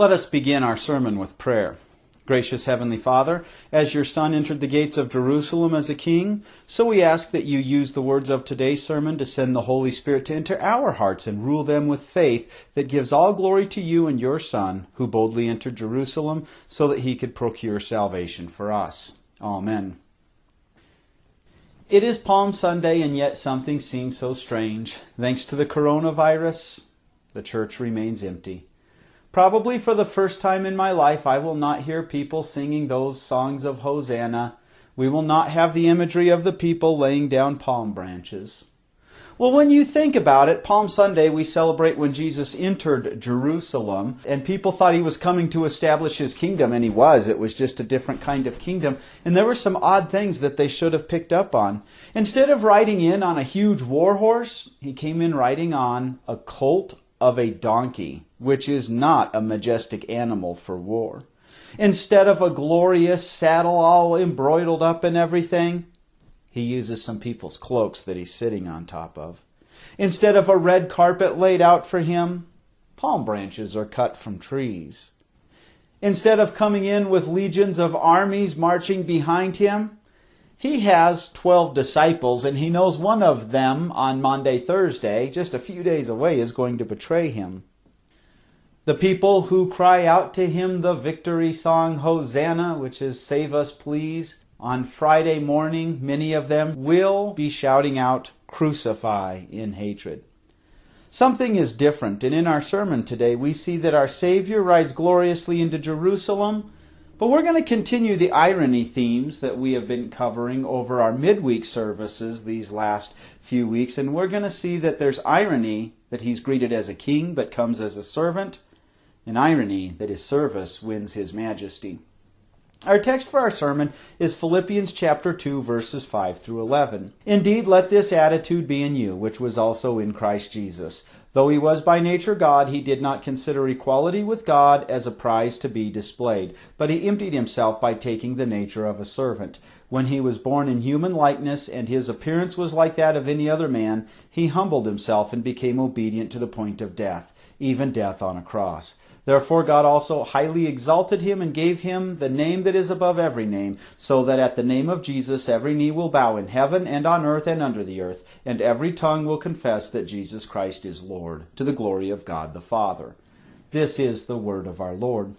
Let us begin our sermon with prayer. Gracious Heavenly Father, as your Son entered the gates of Jerusalem as a king, so we ask that you use the words of today's sermon to send the Holy Spirit to enter our hearts and rule them with faith that gives all glory to you and your Son, who boldly entered Jerusalem so that he could procure salvation for us. Amen. It is Palm Sunday, and yet something seems so strange. Thanks to the coronavirus, the church remains empty. Probably for the first time in my life, I will not hear people singing those songs of Hosanna. We will not have the imagery of the people laying down palm branches. Well, when you think about it, Palm Sunday we celebrate when Jesus entered Jerusalem, and people thought he was coming to establish his kingdom, and he was. It was just a different kind of kingdom. And there were some odd things that they should have picked up on. Instead of riding in on a huge war horse, he came in riding on a colt of a donkey, which is not a majestic animal for war. Instead of a glorious saddle all embroidered up and everything, he uses some people's cloaks that he's sitting on top of. Instead of a red carpet laid out for him, palm branches are cut from trees. Instead of coming in with legions of armies marching behind him, he has 12 disciples, and he knows one of them on Monday, Thursday, just a few days away, is going to betray him. The people who cry out to him the victory song, Hosanna, which is Save Us Please, on Friday morning, many of them will be shouting out, Crucify in hatred. Something is different, and in our sermon today, we see that our Savior rides gloriously into Jerusalem but we're going to continue the irony themes that we have been covering over our midweek services these last few weeks, and we're going to see that there's irony that he's greeted as a king but comes as a servant, and irony that his service wins his majesty. Our text for our sermon is Philippians chapter 2 verses 5 through 11. Indeed, let this attitude be in you, which was also in Christ Jesus Though he was by nature God, he did not consider equality with God as a prize to be displayed, but he emptied himself by taking the nature of a servant. When he was born in human likeness, and his appearance was like that of any other man, he humbled himself and became obedient to the point of death, even death on a cross. Therefore God also highly exalted him and gave him the name that is above every name, so that at the name of Jesus every knee will bow in heaven and on earth and under the earth, and every tongue will confess that Jesus Christ is Lord, to the glory of God the Father. This is the word of our Lord.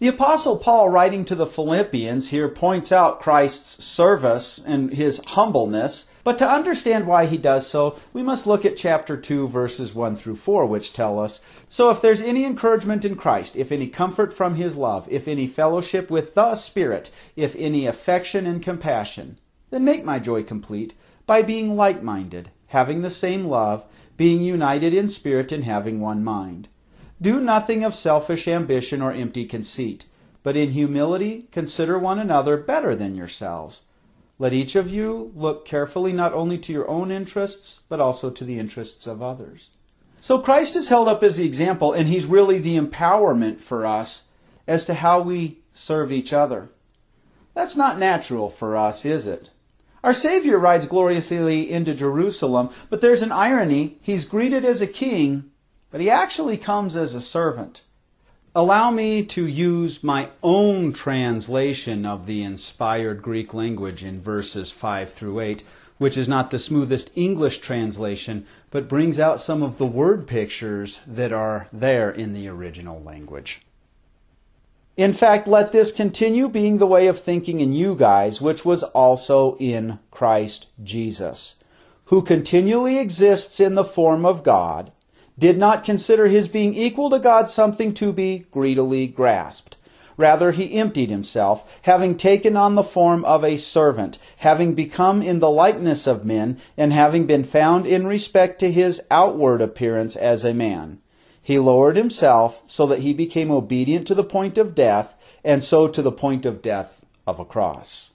The Apostle Paul, writing to the Philippians, here points out Christ's service and his humbleness. But to understand why he does so, we must look at chapter 2, verses 1 through 4, which tell us So if there's any encouragement in Christ, if any comfort from his love, if any fellowship with the Spirit, if any affection and compassion, then make my joy complete by being like minded, having the same love, being united in spirit, and having one mind. Do nothing of selfish ambition or empty conceit, but in humility consider one another better than yourselves. Let each of you look carefully not only to your own interests, but also to the interests of others. So Christ is held up as the example, and he's really the empowerment for us as to how we serve each other. That's not natural for us, is it? Our Savior rides gloriously into Jerusalem, but there's an irony. He's greeted as a king, but he actually comes as a servant. Allow me to use my own translation of the inspired Greek language in verses 5 through 8, which is not the smoothest English translation, but brings out some of the word pictures that are there in the original language. In fact, let this continue being the way of thinking in you guys, which was also in Christ Jesus, who continually exists in the form of God did not consider his being equal to God something to be greedily grasped. Rather, he emptied himself, having taken on the form of a servant, having become in the likeness of men, and having been found in respect to his outward appearance as a man. He lowered himself so that he became obedient to the point of death, and so to the point of death of a cross.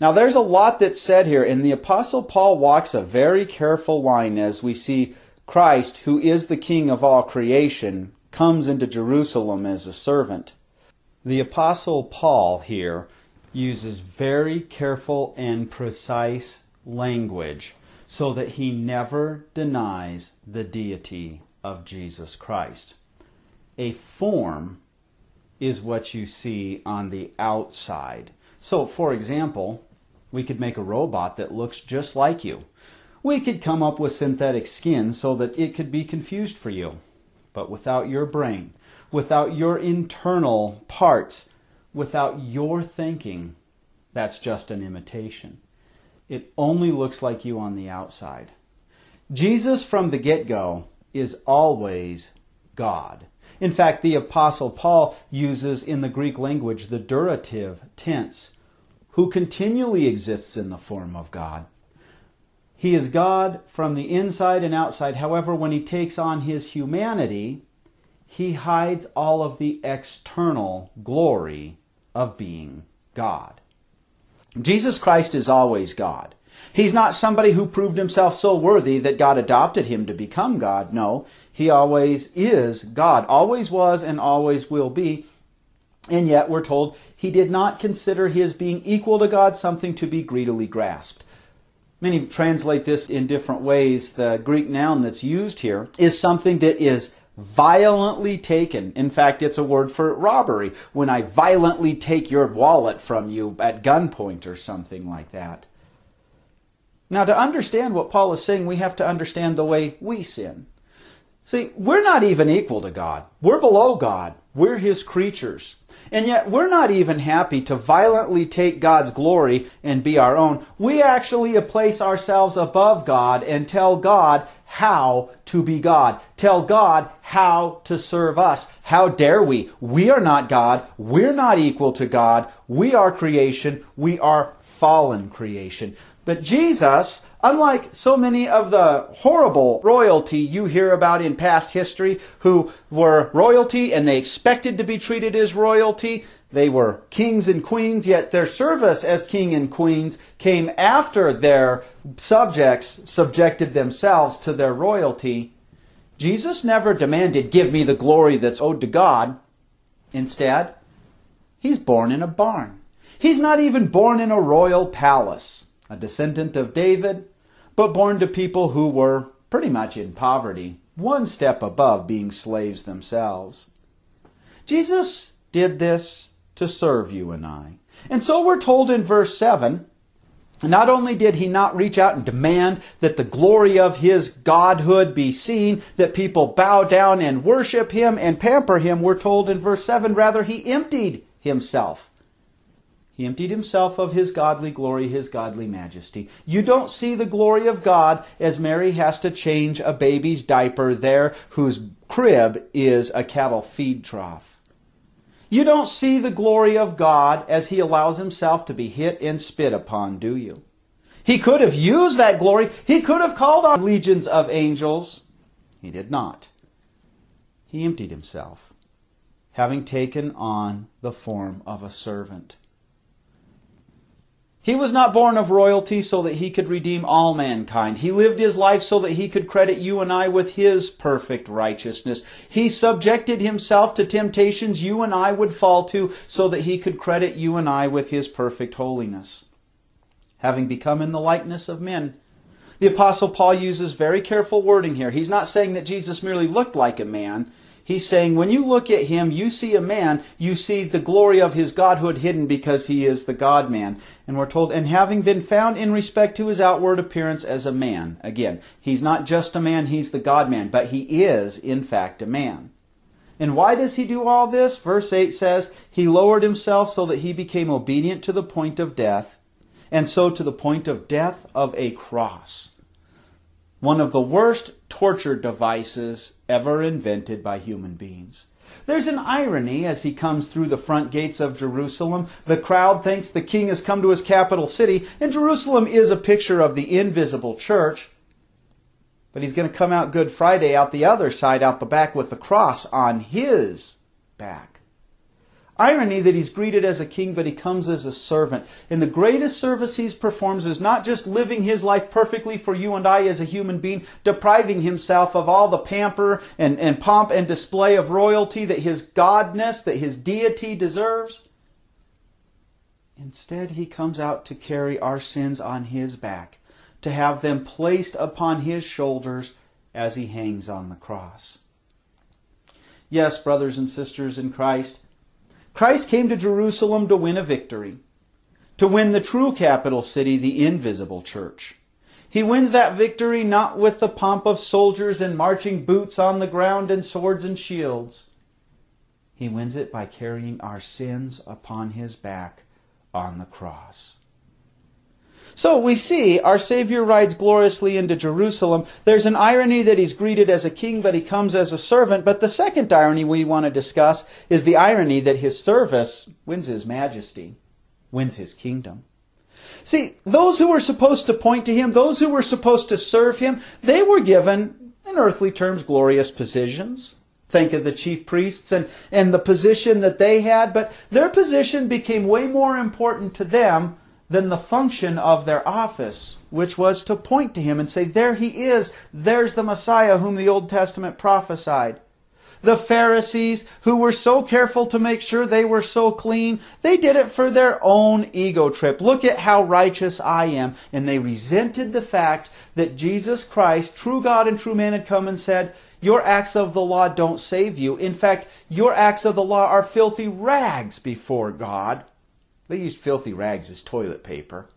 Now, there's a lot that's said here, and the Apostle Paul walks a very careful line as we see Christ, who is the King of all creation, comes into Jerusalem as a servant. The Apostle Paul here uses very careful and precise language so that he never denies the deity of Jesus Christ. A form is what you see on the outside. So, for example, we could make a robot that looks just like you. We could come up with synthetic skin so that it could be confused for you. But without your brain, without your internal parts, without your thinking, that's just an imitation. It only looks like you on the outside. Jesus from the get go is always God. In fact, the Apostle Paul uses in the Greek language the durative tense, who continually exists in the form of God. He is God from the inside and outside. However, when he takes on his humanity, he hides all of the external glory of being God. Jesus Christ is always God. He's not somebody who proved himself so worthy that God adopted him to become God. No, he always is God, always was and always will be. And yet we're told he did not consider his being equal to God something to be greedily grasped. Many translate this in different ways. The Greek noun that's used here is something that is violently taken. In fact, it's a word for robbery. When I violently take your wallet from you at gunpoint or something like that. Now, to understand what Paul is saying, we have to understand the way we sin. See, we're not even equal to God. We're below God. We're His creatures. And yet, we're not even happy to violently take God's glory and be our own. We actually place ourselves above God and tell God how to be God. Tell God how to serve us. How dare we? We are not God. We're not equal to God. We are creation. We are fallen creation. But Jesus, unlike so many of the horrible royalty you hear about in past history who were royalty and they expected to be treated as royalty, they were kings and queens, yet their service as king and queens came after their subjects subjected themselves to their royalty. Jesus never demanded, Give me the glory that's owed to God. Instead, he's born in a barn. He's not even born in a royal palace a descendant of David, but born to people who were pretty much in poverty, one step above being slaves themselves. Jesus did this to serve you and I. And so we're told in verse 7 not only did he not reach out and demand that the glory of his godhood be seen, that people bow down and worship him and pamper him, we're told in verse 7, rather he emptied himself. He emptied himself of his godly glory, his godly majesty. You don't see the glory of God as Mary has to change a baby's diaper there whose crib is a cattle feed trough. You don't see the glory of God as he allows himself to be hit and spit upon, do you? He could have used that glory. He could have called on legions of angels. He did not. He emptied himself, having taken on the form of a servant. He was not born of royalty so that he could redeem all mankind. He lived his life so that he could credit you and I with his perfect righteousness. He subjected himself to temptations you and I would fall to so that he could credit you and I with his perfect holiness. Having become in the likeness of men, the Apostle Paul uses very careful wording here. He's not saying that Jesus merely looked like a man. He's saying when you look at him, you see a man, you see the glory of his godhood hidden because he is the God man. And we're told, and having been found in respect to his outward appearance as a man. Again, he's not just a man, he's the God man, but he is, in fact, a man. And why does he do all this? Verse 8 says, He lowered himself so that he became obedient to the point of death, and so to the point of death of a cross one of the worst torture devices ever invented by human beings. There's an irony as he comes through the front gates of Jerusalem. The crowd thinks the king has come to his capital city, and Jerusalem is a picture of the invisible church. But he's going to come out Good Friday out the other side, out the back, with the cross on his back. Irony that he's greeted as a king, but he comes as a servant. And the greatest service he performs is not just living his life perfectly for you and I as a human being, depriving himself of all the pamper and, and pomp and display of royalty that his godness, that his deity deserves. Instead, he comes out to carry our sins on his back, to have them placed upon his shoulders as he hangs on the cross. Yes, brothers and sisters in Christ, Christ came to Jerusalem to win a victory, to win the true capital city, the invisible church. He wins that victory not with the pomp of soldiers and marching boots on the ground and swords and shields. He wins it by carrying our sins upon his back on the cross. So we see our Savior rides gloriously into Jerusalem. There's an irony that he's greeted as a king, but he comes as a servant. But the second irony we want to discuss is the irony that his service wins his majesty, wins his kingdom. See, those who were supposed to point to him, those who were supposed to serve him, they were given, in earthly terms, glorious positions. Think of the chief priests and, and the position that they had, but their position became way more important to them than the function of their office, which was to point to him and say, There he is, there's the Messiah whom the Old Testament prophesied. The Pharisees, who were so careful to make sure they were so clean, they did it for their own ego trip. Look at how righteous I am. And they resented the fact that Jesus Christ, true God and true man, had come and said, Your acts of the law don't save you. In fact, your acts of the law are filthy rags before God. They used filthy rags as toilet paper.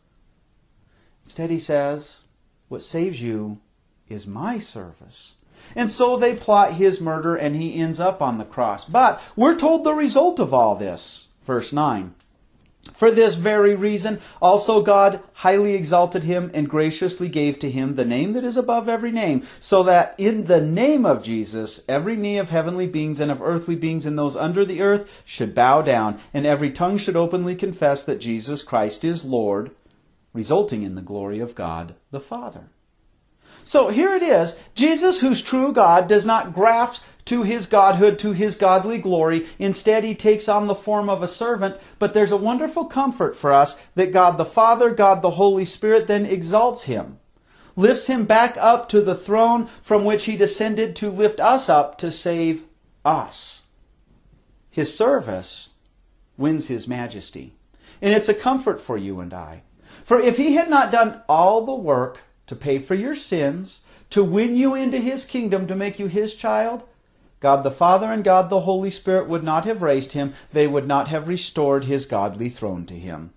Instead, he says, What saves you is my service. And so they plot his murder and he ends up on the cross. But we're told the result of all this. Verse 9. For this very reason, also God highly exalted him and graciously gave to him the name that is above every name, so that in the name of Jesus, every knee of heavenly beings and of earthly beings and those under the earth should bow down, and every tongue should openly confess that Jesus Christ is Lord, resulting in the glory of God the Father. So here it is. Jesus, who's true God, does not graft to his godhood, to his godly glory. Instead, he takes on the form of a servant. But there's a wonderful comfort for us that God the Father, God the Holy Spirit then exalts him, lifts him back up to the throne from which he descended to lift us up to save us. His service wins his majesty. And it's a comfort for you and I. For if he had not done all the work to pay for your sins, to win you into his kingdom, to make you his child, God the Father and God the Holy Spirit would not have raised him. They would not have restored his godly throne to him.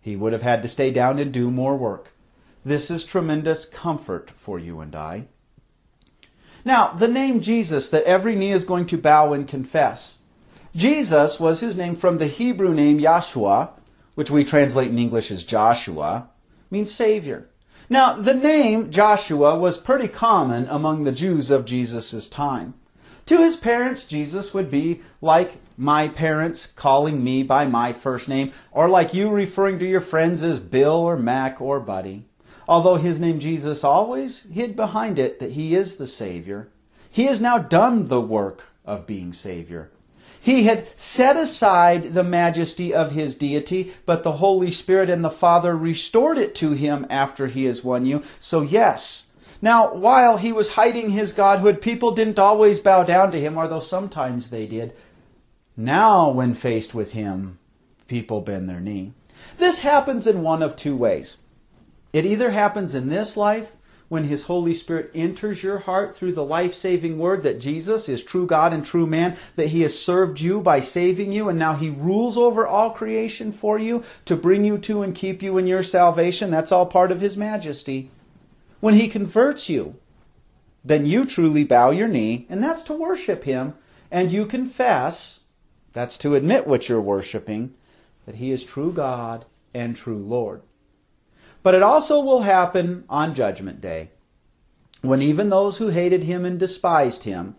He would have had to stay down and do more work. This is tremendous comfort for you and I. Now, the name Jesus that every knee is going to bow and confess. Jesus was his name from the Hebrew name Yahshua, which we translate in English as Joshua, means Savior. Now, the name Joshua was pretty common among the Jews of Jesus' time. To his parents, Jesus would be like my parents calling me by my first name, or like you referring to your friends as Bill or Mac or Buddy. Although his name Jesus always hid behind it that he is the Savior, he has now done the work of being Savior. He had set aside the majesty of his deity, but the Holy Spirit and the Father restored it to him after he has won you. So, yes. Now, while he was hiding his godhood, people didn't always bow down to him, although sometimes they did. Now, when faced with him, people bend their knee. This happens in one of two ways. It either happens in this life when His Holy Spirit enters your heart through the life saving word that Jesus is true God and true man, that He has served you by saving you, and now He rules over all creation for you to bring you to and keep you in your salvation. That's all part of His majesty. When He converts you, then you truly bow your knee, and that's to worship Him, and you confess, that's to admit what you're worshiping, that He is true God and true Lord. But it also will happen on Judgment Day, when even those who hated him and despised him,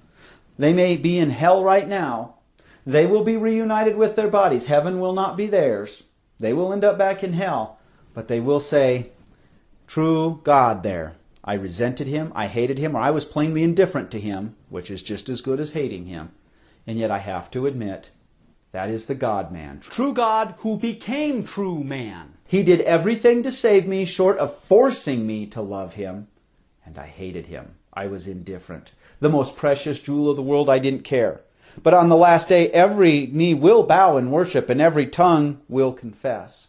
they may be in hell right now, they will be reunited with their bodies. Heaven will not be theirs. They will end up back in hell, but they will say, True God there. I resented him, I hated him, or I was plainly indifferent to him, which is just as good as hating him. And yet I have to admit, that is the God man. True God who became true man. He did everything to save me short of forcing me to love him. And I hated him. I was indifferent. The most precious jewel of the world, I didn't care. But on the last day, every knee will bow in worship and every tongue will confess.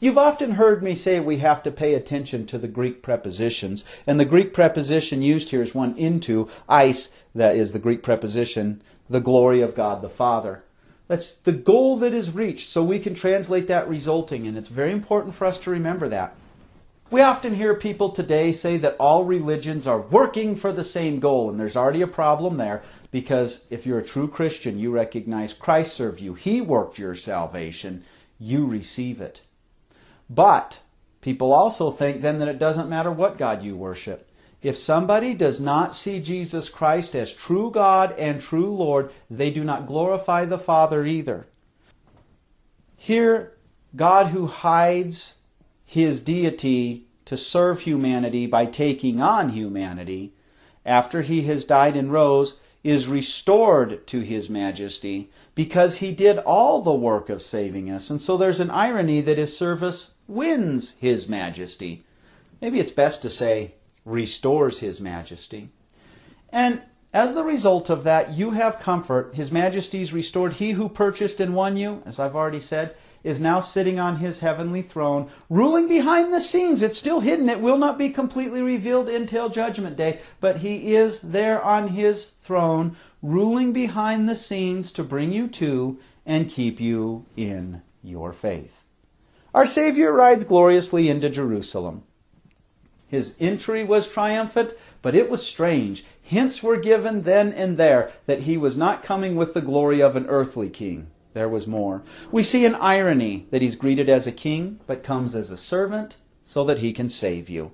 You've often heard me say we have to pay attention to the Greek prepositions, and the Greek preposition used here is one into, eis, that is the Greek preposition the glory of God the Father. That's the goal that is reached, so we can translate that resulting, and it's very important for us to remember that. We often hear people today say that all religions are working for the same goal, and there's already a problem there because if you're a true Christian, you recognize Christ served you, He worked your salvation, you receive it. But people also think then that it doesn't matter what God you worship. If somebody does not see Jesus Christ as true God and true Lord, they do not glorify the Father either. Here, God who hides his deity to serve humanity by taking on humanity, after he has died and rose, is restored to his majesty because he did all the work of saving us. And so there's an irony that his service wins his majesty. Maybe it's best to say restores his majesty. And as the result of that, you have comfort. His majesty's restored. He who purchased and won you, as I've already said, is now sitting on his heavenly throne, ruling behind the scenes. It's still hidden. It will not be completely revealed until Judgment Day, but he is there on his throne, ruling behind the scenes to bring you to and keep you in your faith. Our Savior rides gloriously into Jerusalem. His entry was triumphant, but it was strange. Hints were given then and there that he was not coming with the glory of an earthly king. There was more. We see an irony that he's greeted as a king, but comes as a servant so that he can save you.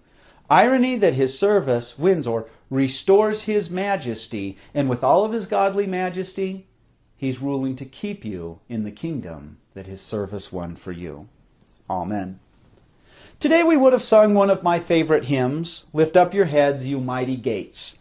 Irony that his service wins or restores his majesty, and with all of his godly majesty, he's ruling to keep you in the kingdom that his service won for you. Amen. Today we would have sung one of my favorite hymns, Lift Up Your Heads, You Mighty Gates.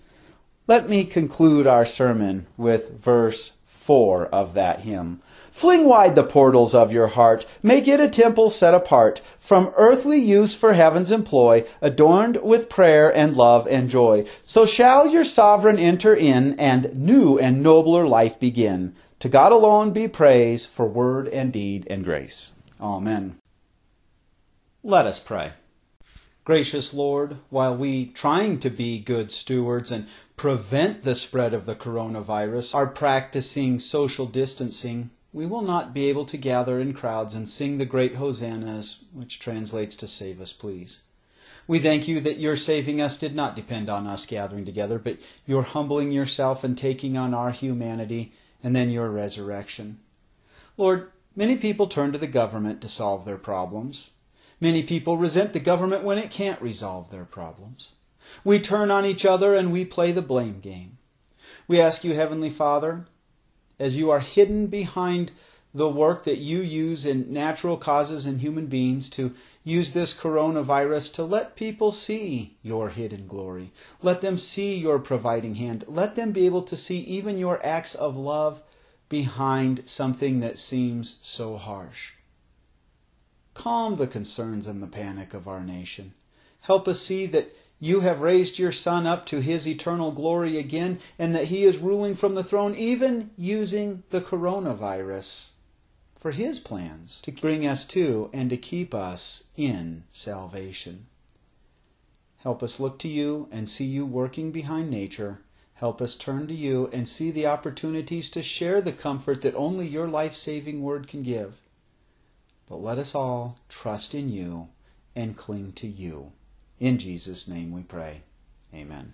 Let me conclude our sermon with verse 4 of that hymn. Fling wide the portals of your heart, make it a temple set apart, from earthly use for heaven's employ, adorned with prayer and love and joy. So shall your sovereign enter in, and new and nobler life begin. To God alone be praise for word and deed and grace. Amen. Let us pray. Gracious Lord, while we, trying to be good stewards and prevent the spread of the coronavirus, are practicing social distancing, we will not be able to gather in crowds and sing the great hosannas, which translates to save us, please. We thank you that your saving us did not depend on us gathering together, but your humbling yourself and taking on our humanity, and then your resurrection. Lord, many people turn to the government to solve their problems. Many people resent the government when it can't resolve their problems. We turn on each other and we play the blame game. We ask you, Heavenly Father, as you are hidden behind the work that you use in natural causes and human beings to use this coronavirus to let people see your hidden glory. Let them see your providing hand. Let them be able to see even your acts of love behind something that seems so harsh. Calm the concerns and the panic of our nation. Help us see that you have raised your Son up to his eternal glory again, and that he is ruling from the throne, even using the coronavirus for his plans to bring us to and to keep us in salvation. Help us look to you and see you working behind nature. Help us turn to you and see the opportunities to share the comfort that only your life saving word can give. But let us all trust in you and cling to you. In Jesus' name we pray. Amen.